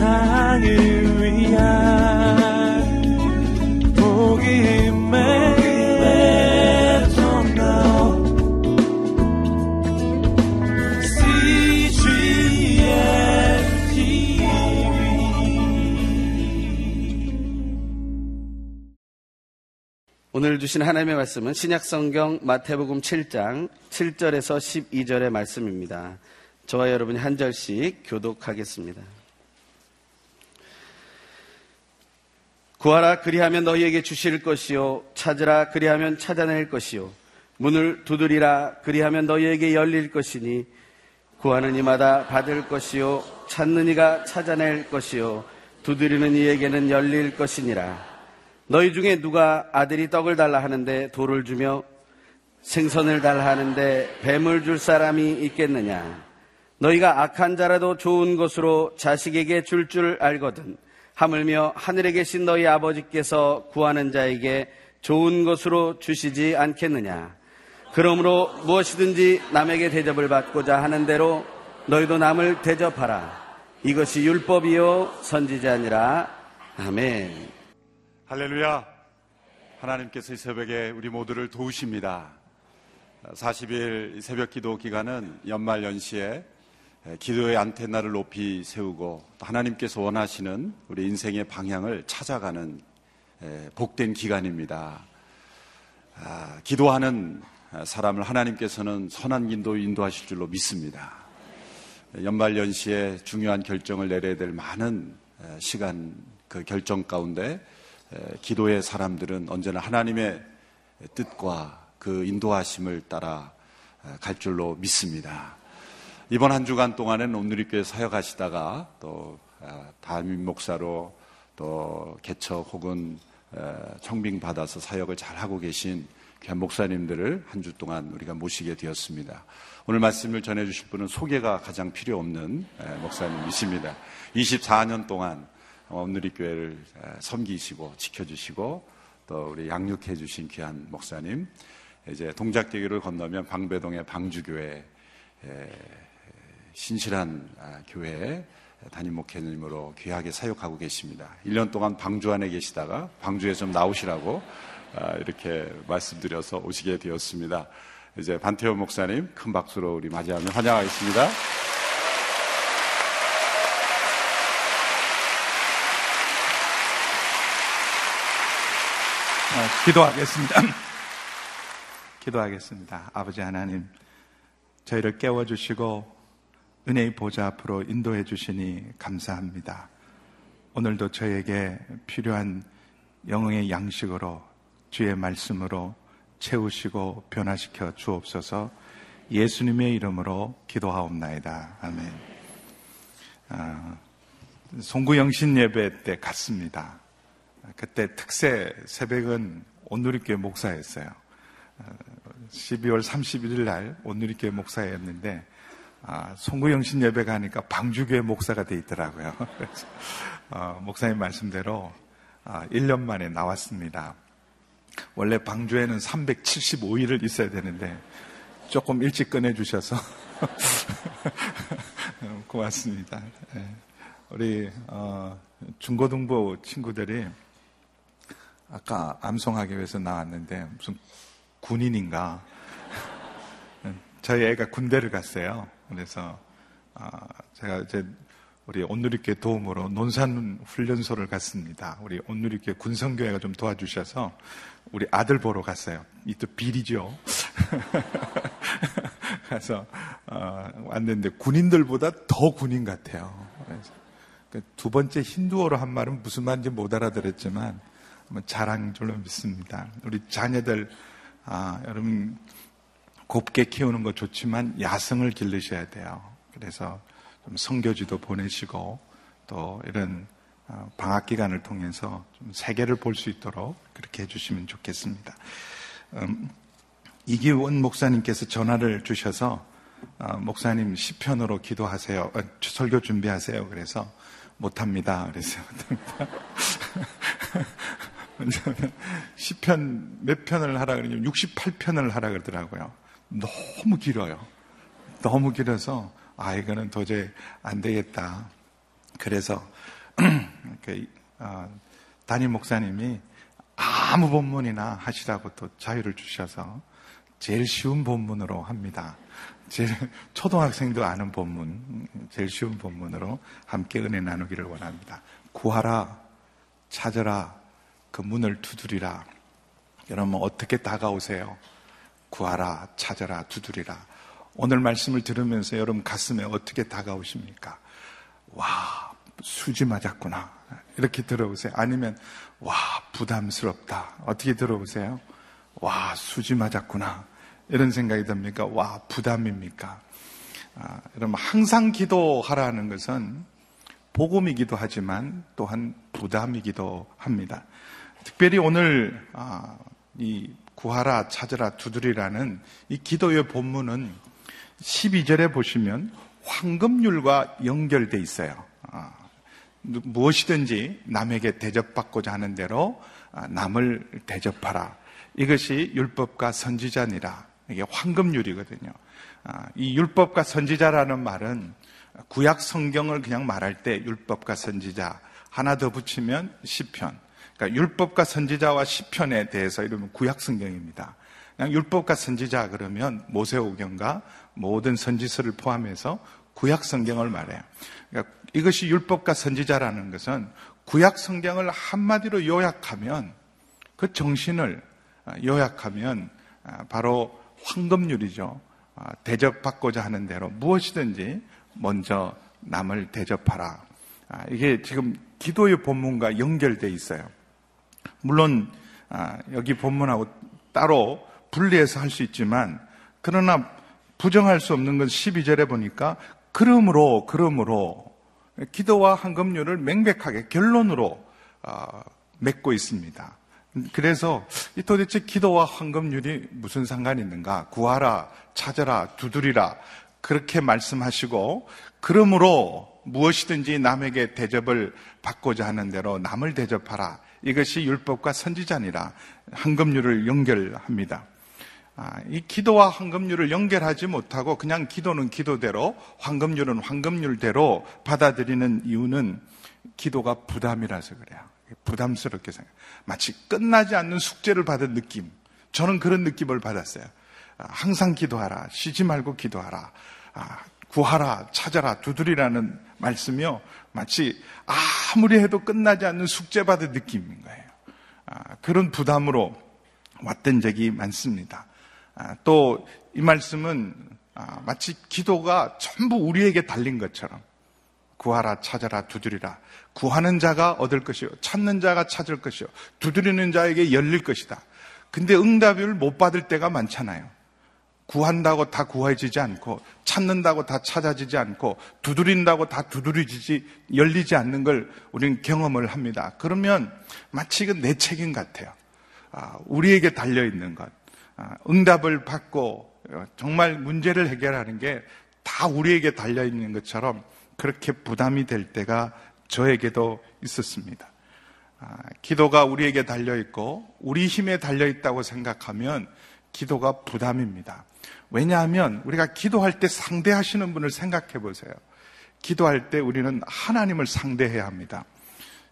세상을 위한 복음의 오늘 주신 하나님의 말씀은 신약성경 마태복음 7장 7절에서 12절의 말씀입니다. 저와 여러분이 한 절씩 교독하겠습니다. 구하라 그리하면 너희에게 주실 것이요 찾으라 그리하면 찾아낼 것이요 문을 두드리라 그리하면 너희에게 열릴 것이니 구하는 이마다 받을 것이요 찾는 이가 찾아낼 것이요 두드리는 이에게는 열릴 것이니라 너희 중에 누가 아들이 떡을 달라 하는데 돌을 주며 생선을 달라 하는데 뱀을 줄 사람이 있겠느냐? 너희가 악한 자라도 좋은 것으로 자식에게 줄줄 줄 알거든. 하물며 하늘에 계신 너희 아버지께서 구하는 자에게 좋은 것으로 주시지 않겠느냐? 그러므로 무엇이든지 남에게 대접을 받고자 하는 대로 너희도 남을 대접하라. 이것이 율법이요 선지자니라. 아멘. 할렐루야. 하나님께서 이 새벽에 우리 모두를 도우십니다. 40일 새벽 기도 기간은 연말 연시에 기도의 안테나를 높이 세우고 하나님께서 원하시는 우리 인생의 방향을 찾아가는 복된 기간입니다. 아, 기도하는 사람을 하나님께서는 선한 인도 인도하실 줄로 믿습니다. 연말 연시에 중요한 결정을 내려야 될 많은 시간 그 결정 가운데 기도의 사람들은 언제나 하나님의 뜻과 그 인도하심을 따라 갈 줄로 믿습니다. 이번 한 주간 동안은 온누리교회 사역하시다가 또 담임 목사로 또 개척 혹은 청빙 받아서 사역을 잘 하고 계신 귀한 목사님들을 한 주 동안 우리가 모시게 되었습니다. 오늘 말씀을 전해주실 분은 소개가 가장 필요 없는 목사님이십니다. 24년 동안 오늘리 교회를 섬기시고 지켜주시고 또 우리 양육해 주신 귀한 목사님 이제 동작대교를 건너면 방배동의 방주교회 신실한 아, 교회 담임 목회님으로 귀하게 사역하고 계십니다. 1년 동안 방주 안에 계시다가 방주에 좀 나오시라고 아, 이렇게 말씀드려서 오시게 되었습니다. 이제 반태호 목사님 큰 박수로 우리 맞이하며 환영하겠습니다. 어, 기도하겠습니다. 기도하겠습니다. 아버지 하나님, 저희를 깨워주시고 은혜의 보좌 앞으로 인도해 주시니 감사합니다. 오늘도 저에게 필요한 영웅의 양식으로 주의 말씀으로 채우시고 변화시켜 주옵소서 예수님의 이름으로 기도하옵나이다. 아멘. 아, 송구영신 예배 때 갔습니다. 그때 특세 새벽은 온누리교회 목사였어요. 12월 31일 날 온누리교회 목사였는데 아, 송구영신 예배 가니까 방주교회 목사가 돼 있더라고요. 그래서 어, 목사님 말씀대로 아, 1년 만에 나왔습니다. 원래 방주에는 375일을 있어야 되는데 조금 일찍 꺼내주셔서 고맙습니다. 네. 우리 어, 중고등부 친구들이 아까 암송하기 위해서 나왔는데 무슨 군인인가? 저희 애가 군대를 갔어요. 그래서 아, 제가 이제 우리 온누리교 도움으로 논산 훈련소를 갔습니다. 우리 온누리교 군성교회가 좀 도와주셔서 우리 아들 보러 갔어요. 이 또 비리죠. 가서 어, 왔는데 군인들보다 더 군인 같아요. 그두 번째 힌두어로 한 말은 무슨 말인지 못 알아들었지만 자랑 줄로 믿습니다. 우리 자녀들, 아, 여러분, 곱게 키우는 거 좋지만 야성을 기르셔야 돼요. 그래서 좀 성교지도 보내시고 또 이런 어, 방학 기간을 통해서 좀 세계를 볼 수 있도록 그렇게 해주시면 좋겠습니다. 음, 이기원 목사님께서 전화를 주셔서 어, 목사님 시편으로 기도하세요. 어, 설교 준비하세요. 그래서 못합니다. 그래서 왜냐하면 10편 몇 편을 하라 그러냐면 68편을 하라 그러더라고요. 너무 길어요. 너무 길어서 아 이거는 도저히 안 되겠다. 그래서 그, 어, 담임 목사님이 아무 본문이나 하시라고 또 자유를 주셔서 제일 쉬운 본문으로 합니다. 제일 초등학생도 아는 본문, 제일 쉬운 본문으로 함께 은혜 나누기를 원합니다. 구하라, 찾으라, 그 문을 두드리라. 여러분 어떻게 다가오세요? 구하라, 찾아라, 두드리라. 오늘 말씀을 들으면서 여러분 가슴에 어떻게 다가오십니까? 와, 수지 맞았구나. 이렇게 들어보세요. 아니면, 와, 부담스럽다. 어떻게 들어보세요? 와, 수지 맞았구나. 이런 생각이 듭니까? 와, 부담입니까? 아, 여러분, 항상 기도하라는 것은 복음이기도 하지만 또한 부담이기도 합니다. 특별히 오늘, 아, 이 구하라, 찾으라, 두드리라는 이 기도의 본문은 12절에 보시면 황금률과 연결돼 있어요. 아, 무엇이든지 남에게 대접받고자 하는 대로 아, 남을 대접하라. 이것이 율법과 선지자니라. 이게 황금률이거든요. 아, 이 율법과 선지자라는 말은 구약 성경을 그냥 말할 때 율법과 선지자 하나 더 붙이면 시편. 그러니까 율법과 선지자와 시편에 대해서 이러면 구약 성경입니다. 그냥 율법과 선지자 그러면 모세오경과 모든 선지서를 포함해서 구약 성경을 말해요. 그러니까 이것이 율법과 선지자라는 것은 구약 성경을 한마디로 요약하면 그 정신을 요약하면 바로 황금률이죠. 대접받고자 하는 대로 무엇이든지 먼저 남을 대접하라. 이게 지금 기도의 본문과 연결돼 있어요. 물론 여기 본문하고 따로 분리해서 할 수 있지만 그러나 부정할 수 없는 건 12절에 보니까 그러므로 그러므로 기도와 황금률을 맹백하게 결론으로 어, 맺고 있습니다. 그래서 도대체 기도와 황금률이 무슨 상관이 있는가? 구하라, 찾아라, 두드리라 그렇게 말씀하시고 그러므로 무엇이든지 남에게 대접을 받고자 하는 대로 남을 대접하라. 이것이 율법과 선지자니라 황금률을 연결합니다. 아, 이 기도와 황금률을 연결하지 못하고 그냥 기도는 기도대로 황금률은 황금률대로 받아들이는 이유는 기도가 부담이라서 그래요. 부담스럽게 생각. 마치 끝나지 않는 숙제를 받은 느낌. 저는 그런 느낌을 받았어요. 아, 항상 기도하라. 쉬지 말고 기도하라. 아, 구하라, 찾아라, 두드리라는 말씀이요. 마치 아무리 해도 끝나지 않는 숙제 받은 느낌인 거예요. 그런 부담으로 왔던 적이 많습니다. 아, 또이 말씀은 아, 마치 기도가 전부 우리에게 달린 것처럼 구하라 찾아라 두드리라 구하는 자가 얻을 것이요 찾는 자가 찾을 것이요 두드리는 자에게 열릴 것이다. 근데 응답을 못 받을 때가 많잖아요. 구한다고 다 구해지지 않고 찾는다고 다 찾아지지 않고 두드린다고 다 두드리지 열리지 않는 걸 우리는 경험을 합니다. 그러면 마치 이건 내 책임 같아요. 아, 우리에게 달려 있는 것. 아, 응답을 받고 어, 정말 문제를 해결하는 게 다 우리에게 달려 있는 것처럼 그렇게 부담이 될 때가 저에게도 있었습니다. 아, 기도가 우리에게 달려 있고 우리 힘에 달려 있다고 생각하면 기도가 부담입니다. 왜냐하면 우리가 기도할 때 상대하시는 분을 생각해 보세요. 기도할 때 우리는 하나님을 상대해야 합니다.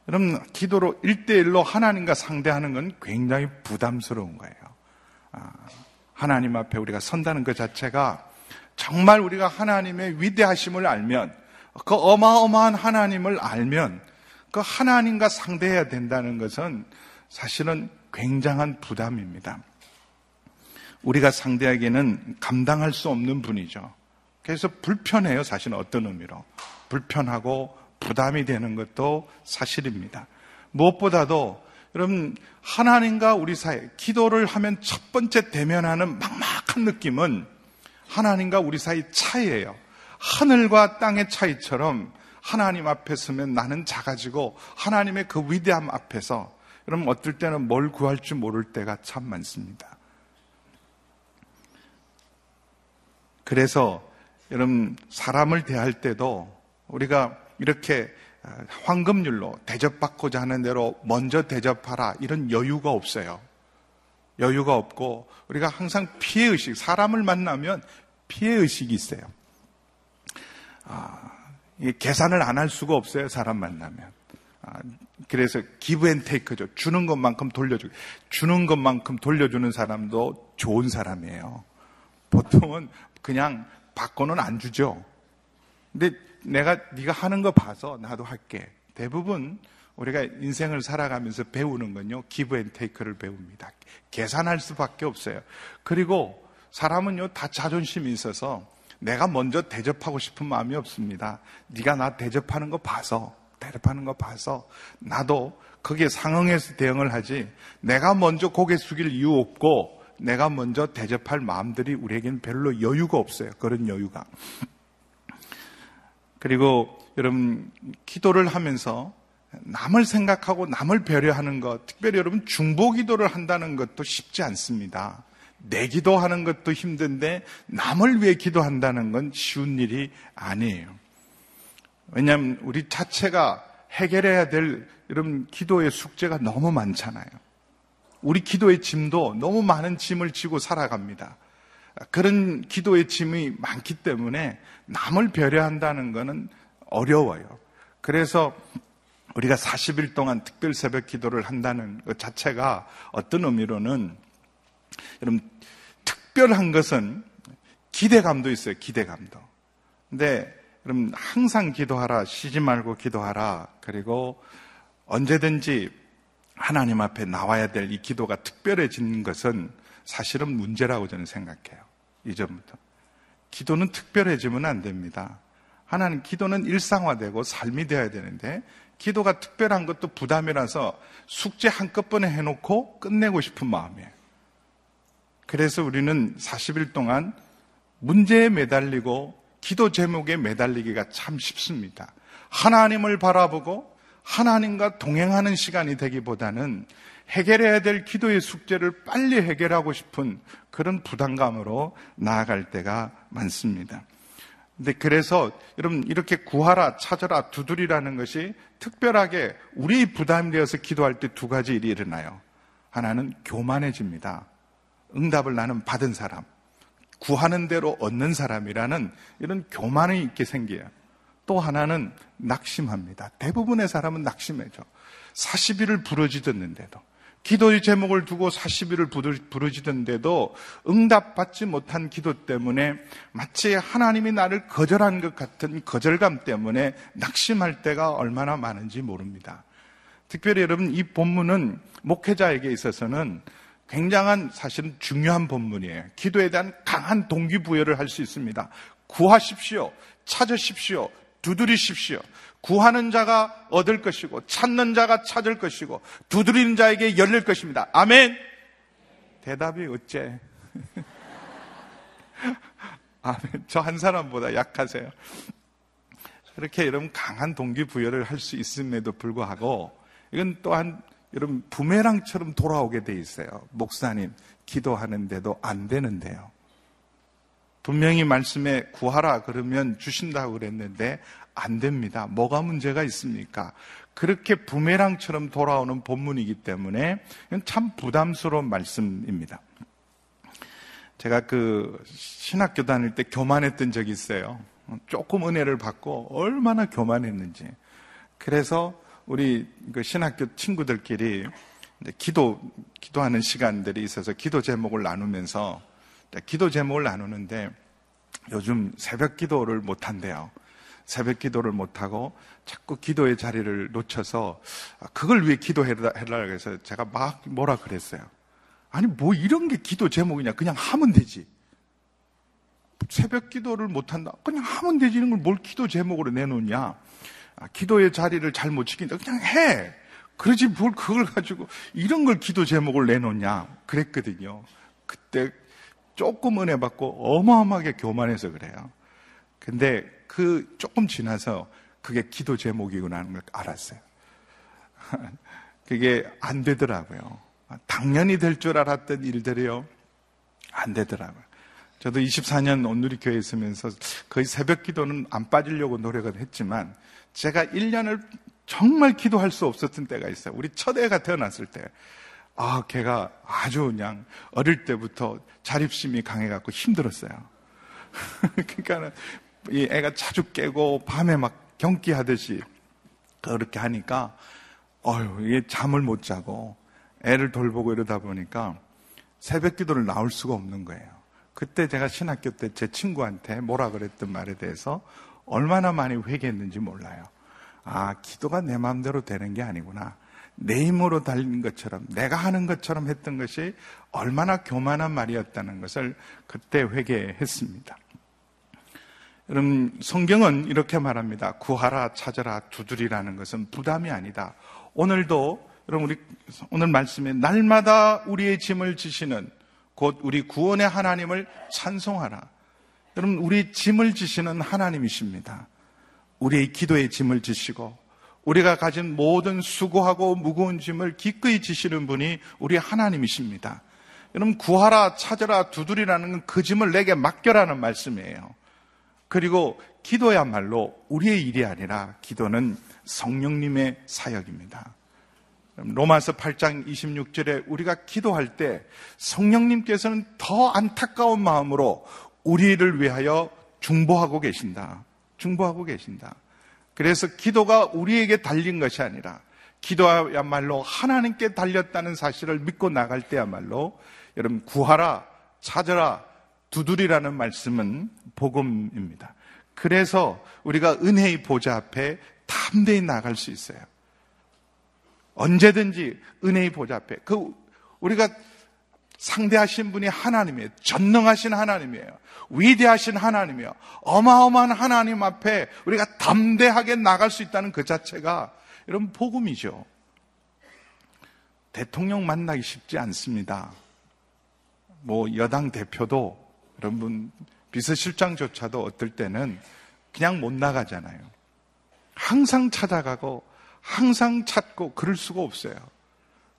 여러분, 기도로 일대일로 하나님과 상대하는 건 굉장히 부담스러운 거예요. 아, 하나님 앞에 우리가 선다는 것 자체가 정말 우리가 하나님의 위대하심을 알면 그 어마어마한 하나님을 알면 그 하나님과 상대해야 된다는 것은 사실은 굉장한 부담입니다. 우리가 상대하기에는 감당할 수 없는 분이죠. 그래서 불편해요, 사실은 어떤 의미로. 불편하고 부담이 되는 것도 사실입니다. 무엇보다도 여러분, 하나님과 우리 사이, 기도를 하면 첫 번째 대면하는 막막한 느낌은 하나님과 우리 사이 차이예요. 하늘과 땅의 차이처럼 하나님 앞에 서면 나는 작아지고 하나님의 그 위대함 앞에서 여러분 어떨 때는 뭘 구할 줄 모를 때가 참 많습니다. 그래서 여러분 사람을 대할 때도 우리가 이렇게 황금률로 대접받고자 하는 대로 먼저 대접하라 이런 여유가 없어요. 여유가 없고 우리가 항상 피해 의식, 사람을 만나면 피해 의식이 있어요. 아, 계산을 안 할 수가 없어요, 사람 만나면. 아, 그래서 give and take죠. 주는 것만큼 돌려주고. 주는 것만큼 돌려주는 사람도 좋은 사람이에요. 보통은 그냥 받고는 안 주죠. 근데 내가 네가 하는 거 봐서 나도 할게. 대부분 우리가 인생을 살아가면서 배우는 건요, give and take를 배웁니다. 계산할 수밖에 없어요. 그리고 사람은요, 다 자존심이 있어서 내가 먼저 대접하고 싶은 마음이 없습니다. 네가 나 대접하는 거 봐서, 대접하는 거 봐서 나도 거기에 상응해서 대응을 하지 내가 먼저 고개 숙일 이유 없고 내가 먼저 대접할 마음들이 우리에게는 별로 여유가 없어요. 그런 여유가. 그리고 여러분, 기도를 하면서 남을 생각하고 남을 배려하는 것, 특별히 여러분 중보 기도를 한다는 것도 쉽지 않습니다. 내 기도하는 것도 힘든데 남을 위해 기도한다는 건 쉬운 일이 아니에요. 왜냐하면 우리 자체가 해결해야 될 여러분 기도의 숙제가 너무 많잖아요. 우리 기도의 짐도 너무 많은 짐을 지고 살아갑니다. 그런 기도의 짐이 많기 때문에 남을 배려한다는 것은 어려워요. 그래서 우리가 40일 동안 특별 새벽 기도를 한다는 것 자체가 어떤 의미로는 여러분 특별한 것은 기대감도 있어요. 기대감도. 근데 여러분 항상 기도하라. 쉬지 말고 기도하라. 그리고 언제든지 하나님 앞에 나와야 될 이 기도가 특별해진 것은 사실은 문제라고 저는 생각해요. 이전부터. 기도는 특별해지면 안 됩니다. 하나님 기도는 일상화되고 삶이 되어야 되는데 기도가 특별한 것도 부담이라서 숙제 한꺼번에 해놓고 끝내고 싶은 마음이에요. 그래서 우리는 40일 동안 문제에 매달리고 기도 제목에 매달리기가 참 쉽습니다. 하나님을 바라보고 하나님과 동행하는 시간이 되기보다는 해결해야 될 기도의 숙제를 빨리 해결하고 싶은 그런 부담감으로 나아갈 때가 많습니다. 근데 그래서 여러분 이렇게 구하라, 찾아라, 두드리라는 것이 특별하게 우리 부담이 되어서 기도할 때 두 가지 일이 일어나요. 하나는 교만해집니다. 응답을 나는 받은 사람, 구하는 대로 얻는 사람이라는 이런 교만이 있게 생겨요. 또 하나는 낙심합니다. 대부분의 사람은 낙심해죠. 40일을 부러지었는데도 기도의 제목을 두고 40일을 부르짖던데도 응답받지 못한 기도 때문에 마치 하나님이 나를 거절한 것 같은 거절감 때문에 낙심할 때가 얼마나 많은지 모릅니다. 특별히 여러분 이 본문은 목회자에게 있어서는 굉장한 사실은 중요한 본문이에요. 기도에 대한 강한 동기부여를 할 수 있습니다. 구하십시오. 찾으십시오. 두드리십시오. 구하는 자가 얻을 것이고 찾는 자가 찾을 것이고 두드리는 자에게 열릴 것입니다. 아멘. 대답이 어째? 아멘. 저 한 사람보다 약하세요. 이렇게 여러분 강한 동기부여를 할 수 있음에도 불구하고 이건 또한 여러분 부메랑처럼 돌아오게 돼 있어요. 목사님 기도하는데도 안 되는데요. 분명히 말씀에 구하라 그러면 주신다고 그랬는데 안 됩니다. 뭐가 문제가 있습니까? 그렇게 부메랑처럼 돌아오는 본문이기 때문에 참 부담스러운 말씀입니다. 제가 그 신학교 다닐 때 교만했던 적이 있어요. 조금 은혜를 받고 얼마나 교만했는지. 그래서 우리 그 신학교 친구들끼리 기도, 기도하는 시간들이 있어서 기도 제목을 나누면서 기도 제목을 나누는데 요즘 새벽 기도를 못 한대요. 새벽 기도를 못 하고 자꾸 기도의 자리를 놓쳐서 그걸 위해 기도해라 해서 제가 막 뭐라 그랬어요. 아니, 뭐 이런 게 기도 제목이냐. 그냥 하면 되지. 새벽 기도를 못 한다. 그냥 하면 되지. 이런 걸 뭘 기도 제목으로 내놓냐. 아, 기도의 자리를 잘 못 지킨다. 그냥 해. 그러지 뭘 그걸 가지고 이런 걸 기도 제목을 내놓냐. 그랬거든요. 그때 조금 은혜 받고 어마어마하게 교만해서 그래요. 근데 그 조금 지나서 그게 기도 제목이구나 하는 걸 알았어요. 그게 안 되더라고요. 당연히 될 줄 알았던 일들이요. 안 되더라고요. 저도 24년 온누리 교회에 있으면서 거의 새벽 기도는 안 빠지려고 노력을 했지만 제가 1년을 정말 기도할 수 없었던 때가 있어요. 우리 첫 애가 태어났을 때. 아, 걔가 아주 그냥 어릴 때부터 자립심이 강해갖고 힘들었어요. 그러니까는 이 애가 자주 깨고 밤에 막 경기하듯이 그렇게 하니까 어휴 이게 잠을 못 자고 애를 돌보고 이러다 보니까 새벽 기도를 나올 수가 없는 거예요. 그때 제가 신학교 때 제 친구한테 뭐라 그랬던 말에 대해서 얼마나 많이 회개했는지 몰라요. 아, 기도가 내 마음대로 되는 게 아니구나. 내 힘으로 달린 것처럼, 내가 하는 것처럼 했던 것이 얼마나 교만한 말이었다는 것을 그때 회개했습니다. 여러분, 성경은 이렇게 말합니다. 구하라, 찾아라, 두드리라는 것은 부담이 아니다. 오늘도, 여러분, 우리, 오늘 말씀에 날마다 우리의 짐을 지시는 곧 우리 구원의 하나님을 찬송하라. 여러분, 우리 짐을 지시는 하나님이십니다. 우리의 기도의 짐을 지시고, 우리가 가진 모든 수고하고 무거운 짐을 기꺼이 지시는 분이 우리 하나님이십니다. 여러분, 구하라, 찾아라, 두드리라는 건그 짐을 내게 맡겨라는 말씀이에요. 그리고 기도야말로 우리의 일이 아니라 기도는 성령님의 사역입니다. 로마서 8장 26절에 우리가 기도할 때 성령님께서는 더 안타까운 마음으로 우리를 위하여 중보하고 계신다. 중보하고 계신다. 그래서 기도가 우리에게 달린 것이 아니라 기도야말로 하나님께 달렸다는 사실을 믿고 나갈 때야말로 여러분 구하라, 찾아라, 두드리라는 말씀은 복음입니다. 그래서 우리가 은혜의 보좌 앞에 담대히 나갈 수 있어요. 언제든지 은혜의 보좌 앞에 그 우리가 상대하신 분이 하나님이에요. 전능하신 하나님이에요. 위대하신 하나님이에요. 어마어마한 하나님 앞에 우리가 담대하게 나갈 수 있다는 그 자체가 여러분 복음이죠. 대통령 만나기 쉽지 않습니다. 뭐 여당 대표도 여러분 비서실장조차도 어떨 때는 그냥 못 나가잖아요. 항상 찾아가고 항상 찾고 그럴 수가 없어요.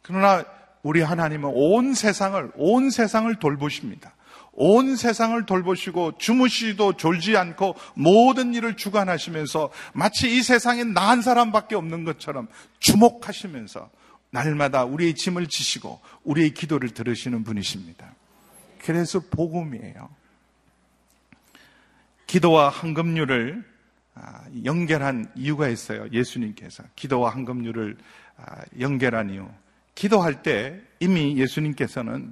그러나 우리 하나님은 온 세상을 온 세상을 돌보십니다. 온 세상을 돌보시고 주무시도 졸지 않고 모든 일을 주관하시면서 마치 이 세상에 나 한 사람밖에 없는 것처럼 주목하시면서 날마다 우리의 짐을 지시고 우리의 기도를 들으시는 분이십니다. 그래서 복음이에요. 기도와 헌금률을 아, 연결한 이유가 있어요. 예수님께서 기도와 헌금률을 아, 연결한 이유. 기도할 때 이미 예수님께서는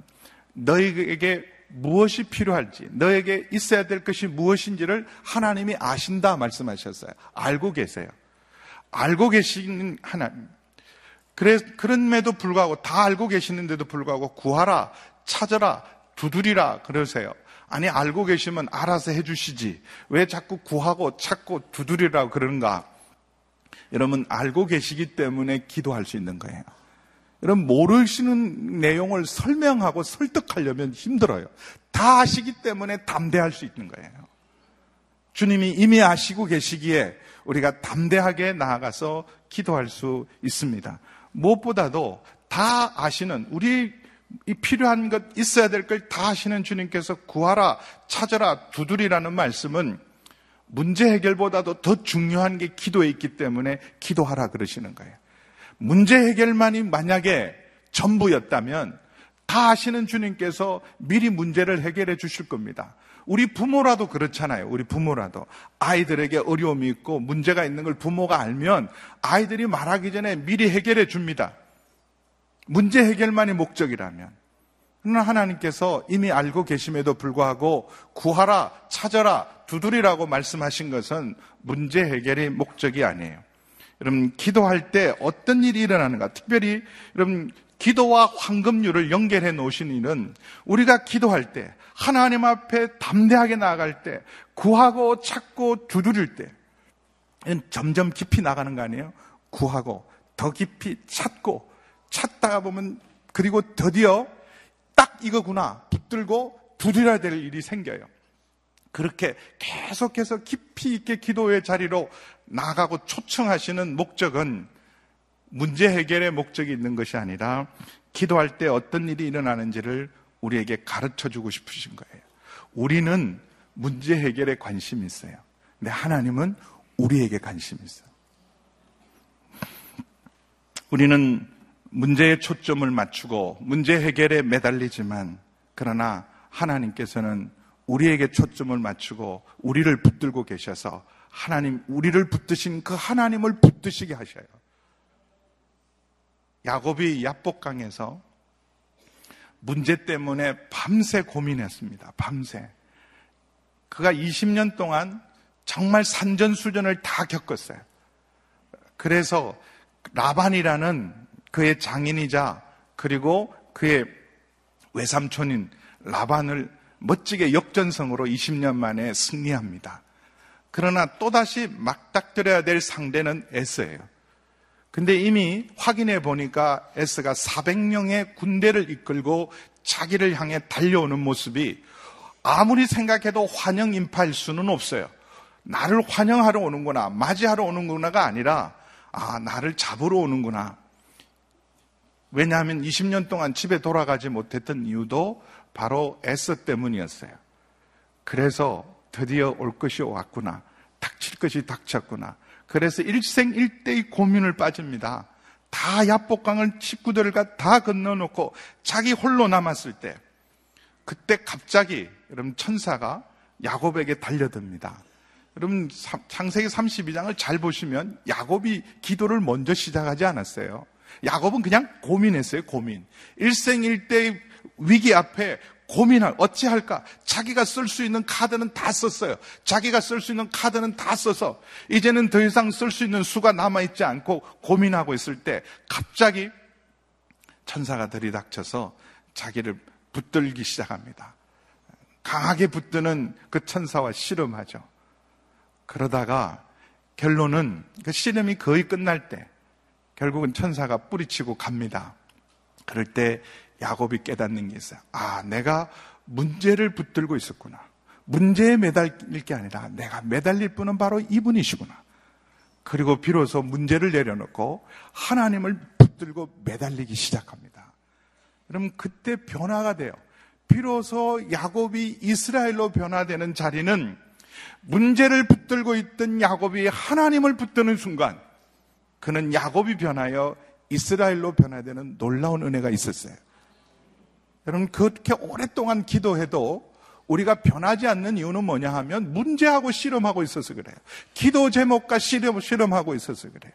너에게 무엇이 필요할지, 너에게 있어야 될 것이 무엇인지를 하나님이 아신다 말씀하셨어요. 알고 계세요. 알고 계시는 하나님. 그래, 그런에도 불구하고, 다 알고 계시는데도 불구하고, 구하라, 찾아라, 두드리라, 그러세요. 아니, 알고 계시면 알아서 해주시지. 왜 자꾸 구하고 찾고 두드리라고 그러는가? 여러분, 알고 계시기 때문에 기도할 수 있는 거예요. 여러분, 모르시는 내용을 설명하고 설득하려면 힘들어요. 다 아시기 때문에 담대할 수 있는 거예요. 주님이 이미 아시고 계시기에 우리가 담대하게 나아가서 기도할 수 있습니다. 무엇보다도 다 아시는 우리 이 필요한 것 있어야 될 걸다 하시는 주님께서 구하라, 찾아라, 두드리라는 말씀은 문제 해결보다도 더 중요한 게 기도에 있기 때문에 기도하라 그러시는 거예요. 문제 해결만이 만약에 전부였다면 다 아시는 주님께서 미리 문제를 해결해 주실 겁니다. 우리 부모라도 그렇잖아요. 우리 부모라도. 아이들에게 어려움이 있고 문제가 있는 걸 부모가 알면 아이들이 말하기 전에 미리 해결해 줍니다. 문제 해결만이 목적이라면. 그러나 하나님께서 이미 알고 계심에도 불구하고 구하라, 찾아라, 두드리라고 말씀하신 것은 문제 해결이 목적이 아니에요. 여러분, 기도할 때 어떤 일이 일어나는가? 특별히 여러분, 기도와 황금률을 연결해 놓으신 일은 우리가 기도할 때, 하나님 앞에 담대하게 나아갈 때, 구하고 찾고 두드릴 때, 점점 깊이 나가는 거 아니에요? 구하고 더 깊이 찾고 찾다가 보면 그리고 드디어 딱 이거구나 붙들고 두드려야 될 일이 생겨요. 그렇게 계속해서 깊이 있게 기도의 자리로 나가고 초청하시는 목적은 문제 해결의 목적이 있는 것이 아니라 기도할 때 어떤 일이 일어나는지를 우리에게 가르쳐 주고 싶으신 거예요. 우리는 문제 해결에 관심이 있어요. 근데 하나님은 우리에게 관심이 있어요. 우리는 문제에 초점을 맞추고 문제 해결에 매달리지만 그러나 하나님께서는 우리에게 초점을 맞추고 우리를 붙들고 계셔서 하나님, 우리를 붙드신 그 하나님을 붙드시게 하셔요. 야곱이 야복강에서 문제 때문에 밤새 고민했습니다. 밤새. 그가 20년 동안 정말 산전수전을 다 겪었어요. 그래서 라반이라는 그의 장인이자 그리고 그의 외삼촌인 라반을 멋지게 역전성으로 20년 만에 승리합니다. 그러나 또다시 막닥뜨려야 될 상대는 에스예요. 근데 이미 확인해 보니까 에스가 400명의 군대를 이끌고 자기를 향해 달려오는 모습이 아무리 생각해도 환영 인파일 수는 없어요. 나를 환영하러 오는구나, 맞이하러 오는구나가 아니라, 아, 나를 잡으러 오는구나. 왜냐하면 20년 동안 집에 돌아가지 못했던 이유도 바로 에스 때문이었어요. 그래서 드디어 올 것이 왔구나. 닥칠 것이 닥쳤구나. 그래서 일생일대의 고민을 빠집니다. 다 야복강을 식구들과 다 건너놓고 자기 홀로 남았을 때 그때 갑자기 여러분 천사가 야곱에게 달려듭니다. 여러분 창세기 32장을 잘 보시면 야곱이 기도를 먼저 시작하지 않았어요. 야곱은 그냥 고민했어요. 고민. 일생일대의 위기 앞에 고민할 어찌할까? 자기가 쓸 수 있는 카드는 다 썼어요. 자기가 쓸 수 있는 카드는 다 써서 이제는 더 이상 쓸 수 있는 수가 남아 있지 않고 고민하고 있을 때 갑자기 천사가 들이닥쳐서 자기를 붙들기 시작합니다. 강하게 붙드는 그 천사와 씨름하죠. 그러다가 결론은 그 씨름이 거의 끝날 때 결국은 천사가 뿌리치고 갑니다. 그럴 때 야곱이 깨닫는 게 있어요. 아, 내가 문제를 붙들고 있었구나. 문제에 매달릴 게 아니라 내가 매달릴 분은 바로 이분이시구나. 그리고 비로소 문제를 내려놓고 하나님을 붙들고 매달리기 시작합니다. 그럼 그때 변화가 돼요. 비로소 야곱이 이스라엘로 변화되는 자리는 문제를 붙들고 있던 야곱이 하나님을 붙드는 순간 그는 야곱이 변하여 이스라엘로 변화되는 놀라운 은혜가 있었어요. 여러분, 그렇게 오랫동안 기도해도 우리가 변하지 않는 이유는 뭐냐 하면 문제하고 씨름하고 있어서 그래요. 기도 제목과 씨름, 씨름하고 있어서 그래요.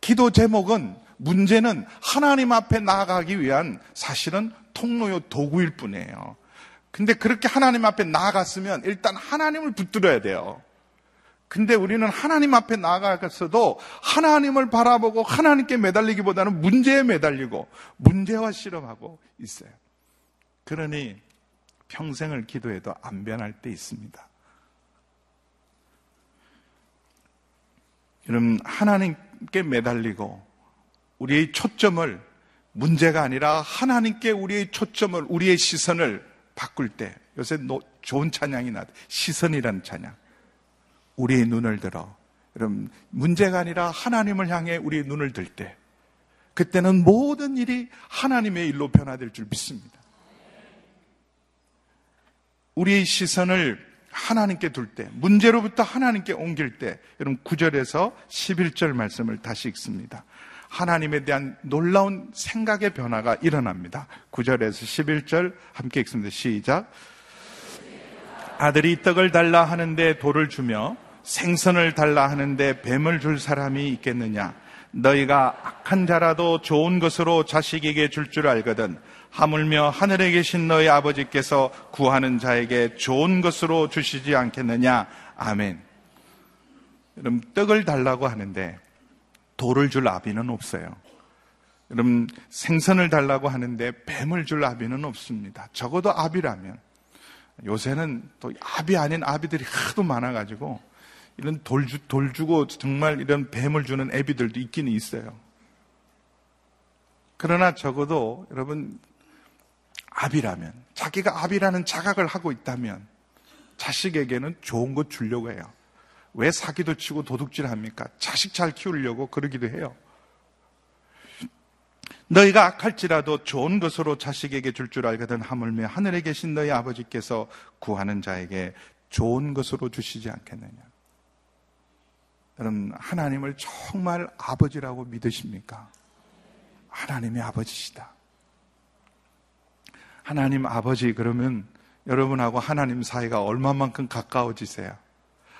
기도 제목은 문제는 하나님 앞에 나아가기 위한 사실은 통로요 도구일 뿐이에요. 근데 그렇게 하나님 앞에 나아갔으면 일단 하나님을 붙들어야 돼요. 근데 우리는 하나님 앞에 나아갔어도 하나님을 바라보고 하나님께 매달리기보다는 문제에 매달리고 문제와 실험하고 있어요. 그러니 평생을 기도해도 안 변할 때 있습니다. 여러분, 하나님께 매달리고 우리의 초점을 문제가 아니라 하나님께 우리의 초점을, 우리의 시선을 바꿀 때 요새 좋은 찬양이 나왔 시선이라는 찬양. 우리의 눈을 들어. 여러분, 문제가 아니라 하나님을 향해 우리의 눈을 들 때, 그때는 모든 일이 하나님의 일로 변화될 줄 믿습니다. 우리의 시선을 하나님께 둘 때, 문제로부터 하나님께 옮길 때, 여러분 9절에서 11절 말씀을 다시 읽습니다. 하나님에 대한 놀라운 생각의 변화가 일어납니다. 9절에서 11절 함께 읽습니다. 시작. 아들이 떡을 달라 하는데 돌을 주며 생선을 달라 하는데 뱀을 줄 사람이 있겠느냐? 너희가 악한 자라도 좋은 것으로 자식에게 줄줄 줄 알거든. 하물며 하늘에 계신 너희 아버지께서 구하는 자에게 좋은 것으로 주시지 않겠느냐? 아멘. 여러분, 떡을 달라고 하는데 돌을 줄 아비는 없어요. 여러분, 생선을 달라고 하는데 뱀을 줄 아비는 없습니다. 적어도 아비라면. 요새는 또 아비 아닌 아비들이 하도 많아가지고 이런 돌, 주, 돌 주고 정말 이런 뱀을 주는 애비들도 있기는 있어요. 그러나 적어도 여러분 아비라면 자기가 아비라는 자각을 하고 있다면 자식에게는 좋은 것 주려고 해요. 왜 사기도 치고 도둑질 합니까? 자식 잘 키우려고 그러기도 해요. 너희가 악할지라도 좋은 것으로 자식에게 줄줄 줄 알거든 하물며 하늘에 계신 너희 아버지께서 구하는 자에게 좋은 것으로 주시지 않겠느냐. 여러분, 하나님을 정말 아버지라고 믿으십니까? 하나님의 아버지시다. 하나님 아버지 그러면 여러분하고 하나님 사이가 얼마만큼 가까워지세요?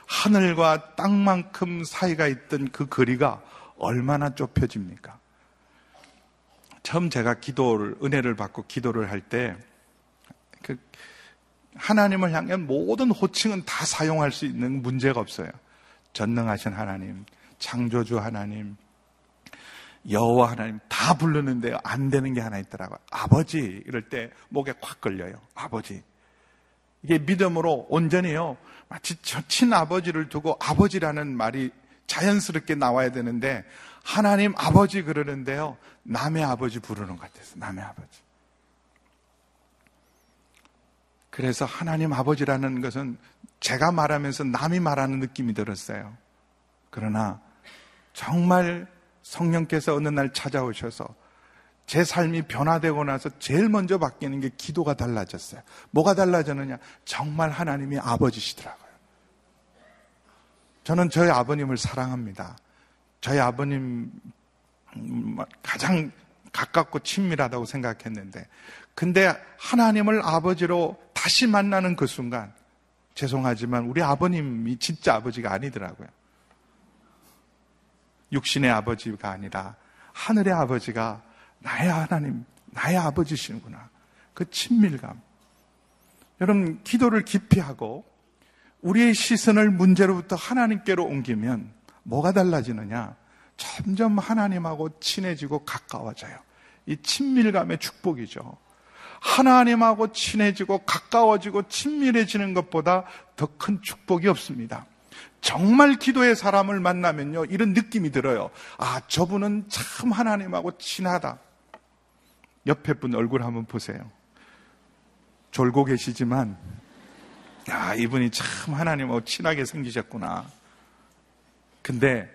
하늘과 땅만큼 사이가 있던 그 거리가 얼마나 좁혀집니까? 처음 제가 기도를, 은혜를 받고 기도를 할 때, 그, 하나님을 향한 모든 호칭은 다 사용할 수 있는 문제가 없어요. 전능하신 하나님, 창조주 하나님, 여호와 하나님 다 부르는데요. 안 되는 게 하나 있더라고요. 아버지 이럴 때 목에 콱 걸려요. 아버지. 이게 믿음으로 온전히요. 마치 친 아버지를 두고 아버지라는 말이 자연스럽게 나와야 되는데 하나님 아버지 그러는데요. 남의 아버지 부르는 것 같아서 남의 아버지. 그래서 하나님 아버지라는 것은 제가 말하면서 남이 말하는 느낌이 들었어요. 그러나 정말 성령께서 어느 날 찾아오셔서 제 삶이 변화되고 나서 제일 먼저 바뀌는 게 기도가 달라졌어요. 뭐가 달라졌느냐? 정말 하나님이 아버지시더라고요. 저는 저희 아버님을 사랑합니다. 저희 아버님 음, 가장 가깝고 친밀하다고 생각했는데, 근데 하나님을 아버지로 다시 만나는 그 순간, 죄송하지만 우리 아버님이 진짜 아버지가 아니더라고요. 육신의 아버지가 아니라 하늘의 아버지가 나의 하나님, 나의 아버지시는구나. 그 친밀감. 여러분, 기도를 깊이 하고 우리의 시선을 문제로부터 하나님께로 옮기면 뭐가 달라지느냐? 점점 하나님하고 친해지고 가까워져요. 이 친밀감의 축복이죠. 하나님하고 친해지고 가까워지고 친밀해지는 것보다 더 큰 축복이 없습니다. 정말 기도의 사람을 만나면요, 이런 느낌이 들어요. 아, 저분은 참 하나님하고 친하다. 옆에 분 얼굴 한번 보세요. 졸고 계시지만, 야, 이분이 참 하나님하고 친하게 생기셨구나. 근데,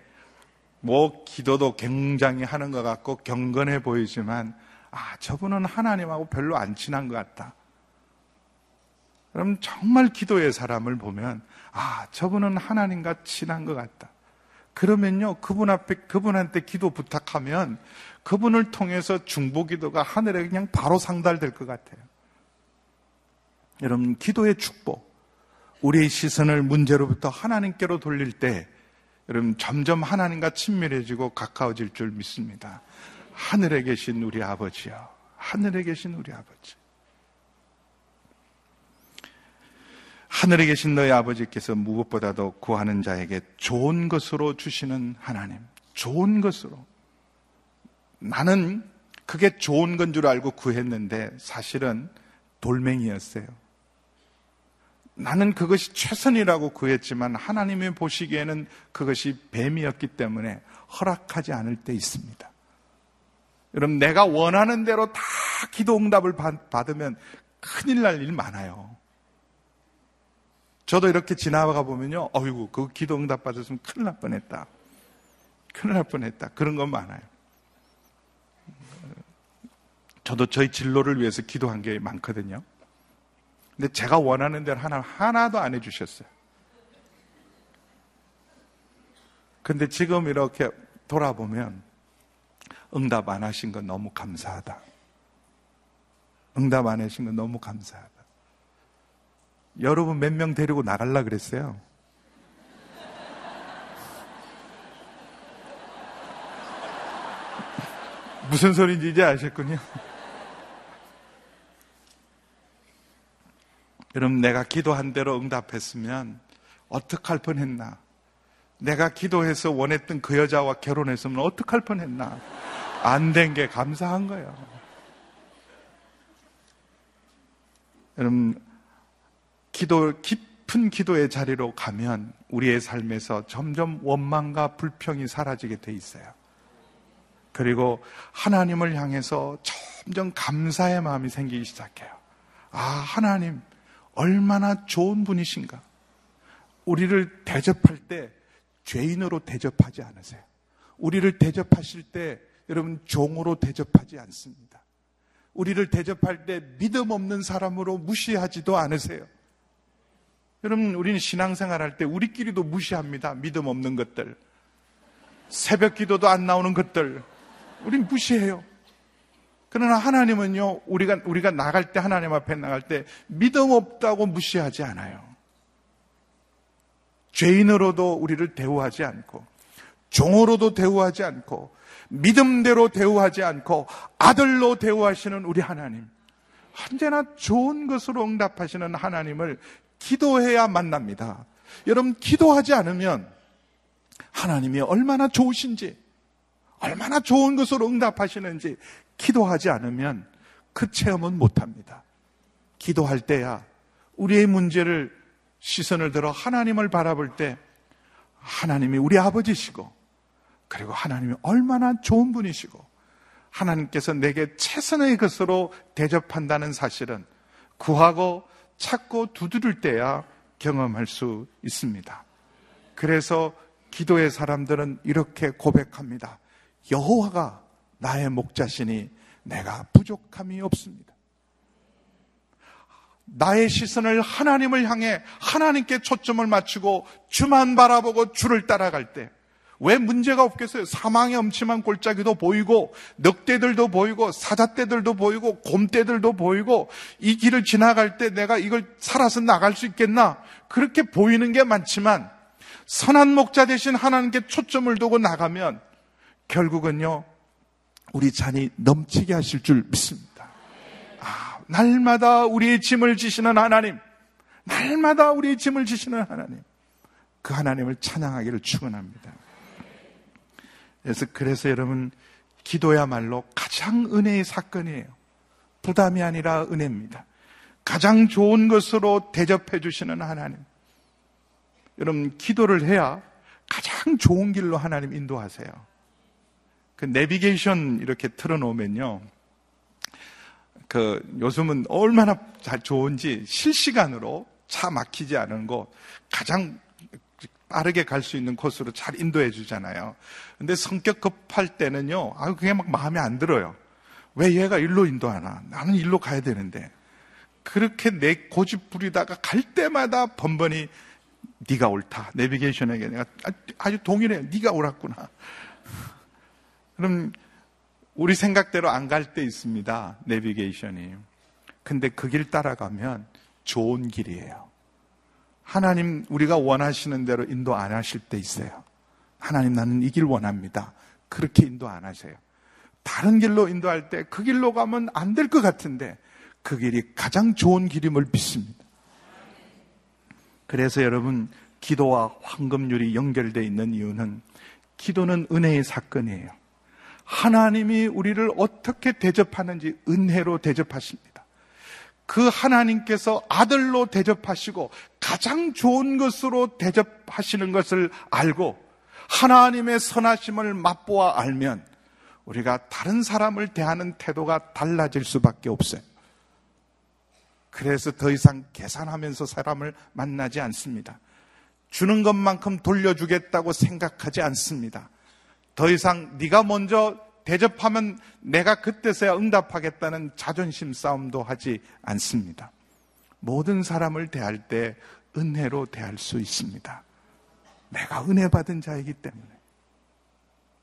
뭐, 기도도 굉장히 하는 것 같고 경건해 보이지만, 아, 저분은 하나님하고 별로 안 친한 것 같다. 그럼 정말 기도의 사람을 보면, 아, 저분은 하나님과 친한 것 같다. 그러면요, 그분 앞에, 그분한테 기도 부탁하면 그분을 통해서 중보 기도가 하늘에 그냥 바로 상달될 것 같아요. 여러분, 기도의 축복. 우리의 시선을 문제로부터 하나님께로 돌릴 때, 여러분, 점점 하나님과 친밀해지고 가까워질 줄 믿습니다. 하늘에 계신 우리 아버지요. 하늘에 계신 우리 아버지. 하늘에 계신 너희 아버지께서 무엇보다도 구하는 자에게 좋은 것으로 주시는 하나님. 좋은 것으로. 나는 그게 좋은 건 줄 알고 구했는데 사실은 돌멩이였어요. 나는 그것이 최선이라고 구했지만 하나님이 보시기에는 그것이 뱀이었기 때문에 허락하지 않을 때 있습니다. 여러분, 내가 원하는 대로 다 기도 응답을 받으면 큰일 날 일 많아요. 저도 이렇게 지나가 보면요. 어이구, 그 기도 응답 받았으면 큰일 날 뻔했다. 큰일 날 뻔했다. 그런 건 많아요. 저도 저희 진로를 위해서 기도한 게 많거든요. 근데 제가 원하는 대로 하나, 하나도 안 해주셨어요. 근데 지금 이렇게 돌아보면 응답 안 하신 건 너무 감사하다. 응답 안 하신 건 너무 감사하다. 여러분 몇 명 데리고 나갈라 그랬어요. 무슨 소리인지 이제 아셨군요. 여러분, 내가 기도한 대로 응답했으면 어떡할 뻔 했나? 내가 기도해서 원했던 그 여자와 결혼했으면 어떡할 뻔 했나? 안 된 게 감사한 거예요. 여러분, 기도, 깊은 기도의 자리로 가면 우리의 삶에서 점점 원망과 불평이 사라지게 돼 있어요. 그리고 하나님을 향해서 점점 감사의 마음이 생기기 시작해요. 아, 하나님, 얼마나 좋은 분이신가. 우리를 대접할 때 죄인으로 대접하지 않으세요. 우리를 대접하실 때 여러분 종으로 대접하지 않습니다. 우리를 대접할 때 믿음 없는 사람으로 무시하지도 않으세요. 여러분, 우리는 신앙생활 할 때 우리끼리도 무시합니다. 믿음 없는 것들. 새벽 기도도 안 나오는 것들. 우린 무시해요. 그러나 하나님은요, 우리가, 우리가 나갈 때, 하나님 앞에 나갈 때, 믿음 없다고 무시하지 않아요. 죄인으로도 우리를 대우하지 않고 종으로도 대우하지 않고 믿음대로 대우하지 않고 아들로 대우하시는 우리 하나님. 언제나 좋은 것으로 응답하시는 하나님을 기도해야 만납니다. 여러분, 기도하지 않으면 하나님이 얼마나 좋으신지, 얼마나 좋은 것으로 응답하시는지 기도하지 않으면 그 체험은 못합니다. 기도할 때야 우리의 문제를 시선을 들어 하나님을 바라볼 때 하나님이 우리 아버지시고 그리고 하나님이 얼마나 좋은 분이시고 하나님께서 내게 최선의 것으로 대접한다는 사실은 구하고 찾고 두드릴 때야 경험할 수 있습니다. 그래서 기도의 사람들은 이렇게 고백합니다. 여호와가 나의 목자시니 내가 부족함이 없습니다. 나의 시선을 하나님을 향해 하나님께 초점을 맞추고 주만 바라보고 주를 따라갈 때 왜 문제가 없겠어요? 사망의 엄침한 골짜기도 보이고 늑대들도 보이고 사자떼들도 보이고 곰떼들도 보이고 이 길을 지나갈 때 내가 이걸 살아서 나갈 수 있겠나? 그렇게 보이는 게 많지만 선한 목자 대신 하나님께 초점을 두고 나가면 결국은요 우리 잔이 넘치게 하실 줄 믿습니다. 아, 날마다 우리의 짐을 지시는 하나님, 날마다 우리의 짐을 지시는 하나님, 그 하나님을 찬양하기를 축원합니다. 그래서 그래서 여러분 기도야말로 가장 은혜의 사건이에요. 부담이 아니라 은혜입니다. 가장 좋은 것으로 대접해 주시는 하나님. 여러분 기도를 해야 가장 좋은 길로 하나님 인도하세요. 그 내비게이션 이렇게 틀어놓으면요. 그 요즘은 얼마나 잘 좋은지 실시간으로 차 막히지 않은 곳 가장 빠르게 갈 수 있는 코스로 잘 인도해 주잖아요. 근데 성격 급할 때는요, 아, 그게 막 마음에 안 들어요. 왜 얘가 일로 인도하나? 나는 일로 가야 되는데. 그렇게 내 고집 부리다가 갈 때마다 번번이 네가 옳다. 내비게이션에게 내가 아주 동일해. 네가 옳았구나. 그럼 우리 생각대로 안 갈 때 있습니다. 내비게이션이. 근데 그 길 따라가면 좋은 길이에요. 하나님 우리가 원하시는 대로 인도 안 하실 때 있어요. 하나님 나는 이 길 원합니다. 그렇게 인도 안 하세요. 다른 길로 인도할 때 그 길로 가면 안 될 것 같은데 그 길이 가장 좋은 길임을 믿습니다. 그래서 여러분 기도와 황금률이 연결되어 있는 이유는 기도는 은혜의 사건이에요. 하나님이 우리를 어떻게 대접하는지 은혜로 대접하십니다. 그 하나님께서 아들로 대접하시고 가장 좋은 것으로 대접하시는 것을 알고 하나님의 선하심을 맛보아 알면 우리가 다른 사람을 대하는 태도가 달라질 수밖에 없어요. 그래서 더 이상 계산하면서 사람을 만나지 않습니다. 주는 것만큼 돌려주겠다고 생각하지 않습니다. 더 이상 네가 먼저 대접하면 내가 그때서야 응답하겠다는 자존심 싸움도 하지 않습니다. 모든 사람을 대할 때 은혜로 대할 수 있습니다. 내가 은혜 받은 자이기 때문에.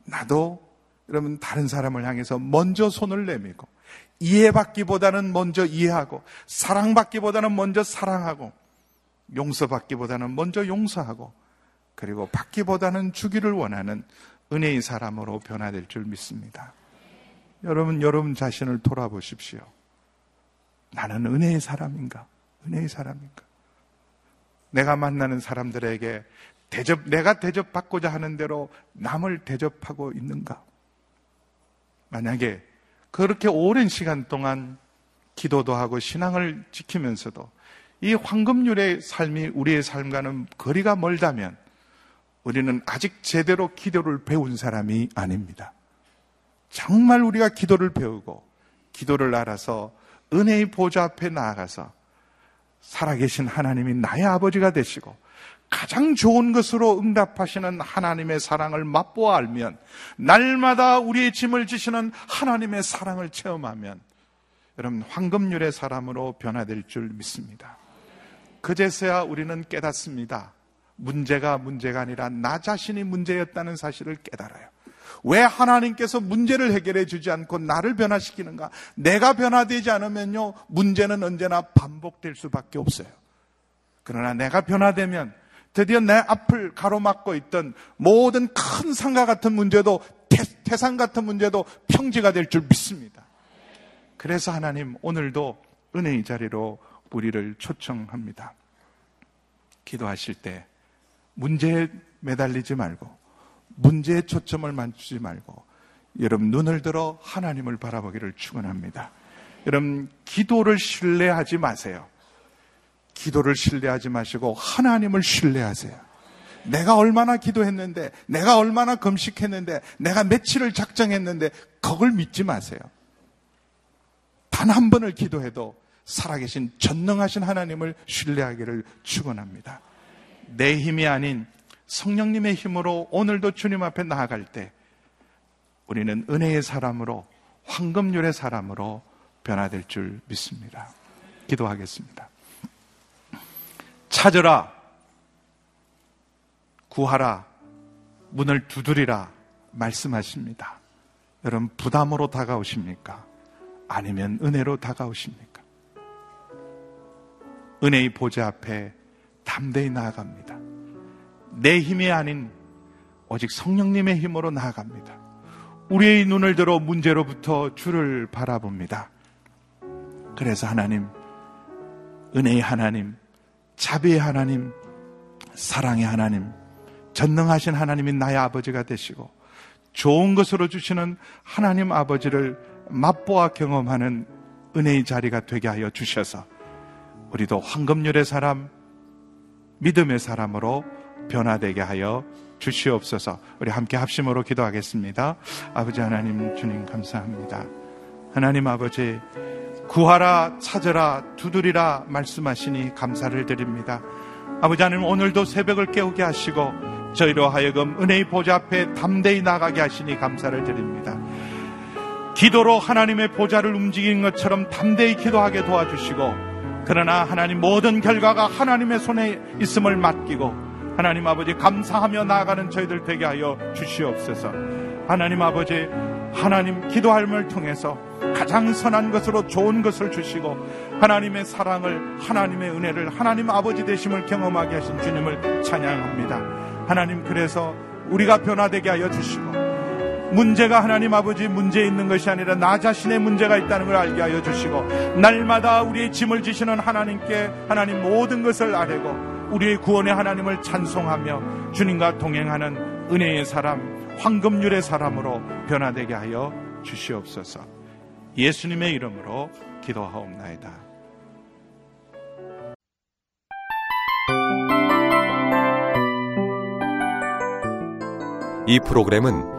나도 여러분 다른 사람을 향해서 먼저 손을 내밀고 이해받기보다는 먼저 이해하고 사랑받기보다는 먼저 사랑하고 용서받기보다는 먼저 용서하고 그리고 받기보다는 주기를 원하는 은혜의 사람으로 변화될 줄 믿습니다. 여러분, 여러분 자신을 돌아보십시오. 나는 은혜의 사람인가? 은혜의 사람인가? 내가 만나는 사람들에게 대접, 내가 대접받고자 하는 대로 남을 대접하고 있는가? 만약에 그렇게 오랜 시간 동안 기도도 하고 신앙을 지키면서도 이 황금률의 삶이 우리의 삶과는 거리가 멀다면 우리는 아직 제대로 기도를 배운 사람이 아닙니다. 정말 우리가 기도를 배우고 기도를 알아서 은혜의 보좌 앞에 나아가서 살아계신 하나님이 나의 아버지가 되시고 가장 좋은 것으로 응답하시는 하나님의 사랑을 맛보아 알면 날마다 우리의 짐을 지시는 하나님의 사랑을 체험하면 여러분 황금률의 사람으로 변화될 줄 믿습니다. 그제서야 우리는 깨닫습니다. 문제가 문제가 아니라 나 자신이 문제였다는 사실을 깨달아요. 왜 하나님께서 문제를 해결해 주지 않고 나를 변화시키는가? 내가 변화되지 않으면요, 문제는 언제나 반복될 수밖에 없어요. 그러나 내가 변화되면 드디어 내 앞을 가로막고 있던 모든 큰 상과 같은 문제도 태, 산 같은 문제도 평지가 될 줄 믿습니다. 그래서 하나님 오늘도 은혜의 자리로 우리를 초청합니다. 기도하실 때 문제에 매달리지 말고 문제에 초점을 맞추지 말고 여러분 눈을 들어 하나님을 바라보기를 축원합니다. 여러분 기도를 신뢰하지 마세요. 기도를 신뢰하지 마시고 하나님을 신뢰하세요. 내가 얼마나 기도했는데, 내가 얼마나 금식했는데, 내가 며칠을 작정했는데, 그걸 믿지 마세요. 단 한 번을 기도해도 살아계신 전능하신 하나님을 신뢰하기를 축원합니다. 내 힘이 아닌 성령님의 힘으로 오늘도 주님 앞에 나아갈 때 우리는 은혜의 사람으로 황금률의 사람으로 변화될 줄 믿습니다. 기도하겠습니다. 찾으라, 구하라, 문을 두드리라 말씀하십니다. 여러분, 부담으로 다가오십니까? 아니면 은혜로 다가오십니까? 은혜의 보좌 앞에 담대히 나아갑니다. 내 힘이 아닌 오직 성령님의 힘으로 나아갑니다. 우리의 눈을 들어 문제로부터 주를 바라봅니다. 그래서 하나님, 은혜의 하나님, 자비의 하나님, 사랑의 하나님, 전능하신 하나님인 나의 아버지가 되시고 좋은 것으로 주시는 하나님 아버지를 맛보아 경험하는 은혜의 자리가 되게 하여 주셔서 우리도 황금률의 사람, 믿음의 사람으로 변화되게 하여 주시옵소서. 우리 함께 합심으로 기도하겠습니다. 아버지 하나님 주님 감사합니다. 하나님 아버지 구하라 찾으라 두드리라 말씀하시니 감사를 드립니다. 아버지 하나님 오늘도 새벽을 깨우게 하시고 저희로 하여금 은혜의 보좌 앞에 담대히 나가게 하시니 감사를 드립니다. 기도로 하나님의 보좌를 움직이는 것처럼 담대히 기도하게 도와주시고 그러나 하나님 모든 결과가 하나님의 손에 있음을 맡기고 하나님 아버지 감사하며 나아가는 저희들 되게 하여 주시옵소서. 하나님 아버지 하나님 기도할을 통해서 가장 선한 것으로 좋은 것을 주시고 하나님의 사랑을 하나님의 은혜를 하나님 아버지 되심을 경험하게 하신 주님을 찬양합니다. 하나님 그래서 우리가 변화되게 하여 주시고 문제가 하나님 아버지 문제 있는 것이 아니라 나 자신의 문제가 있다는 걸 알게 하여 주시고 날마다 우리의 짐을 지시는 하나님께 하나님 모든 것을 아뢰고 우리의 구원의 하나님을 찬송하며 주님과 동행하는 은혜의 사람, 황금률의 사람으로 변화되게 하여 주시옵소서. 예수님의 이름으로 기도하옵나이다. 이 프로그램은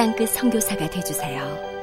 땅끝 성교사가 되주세요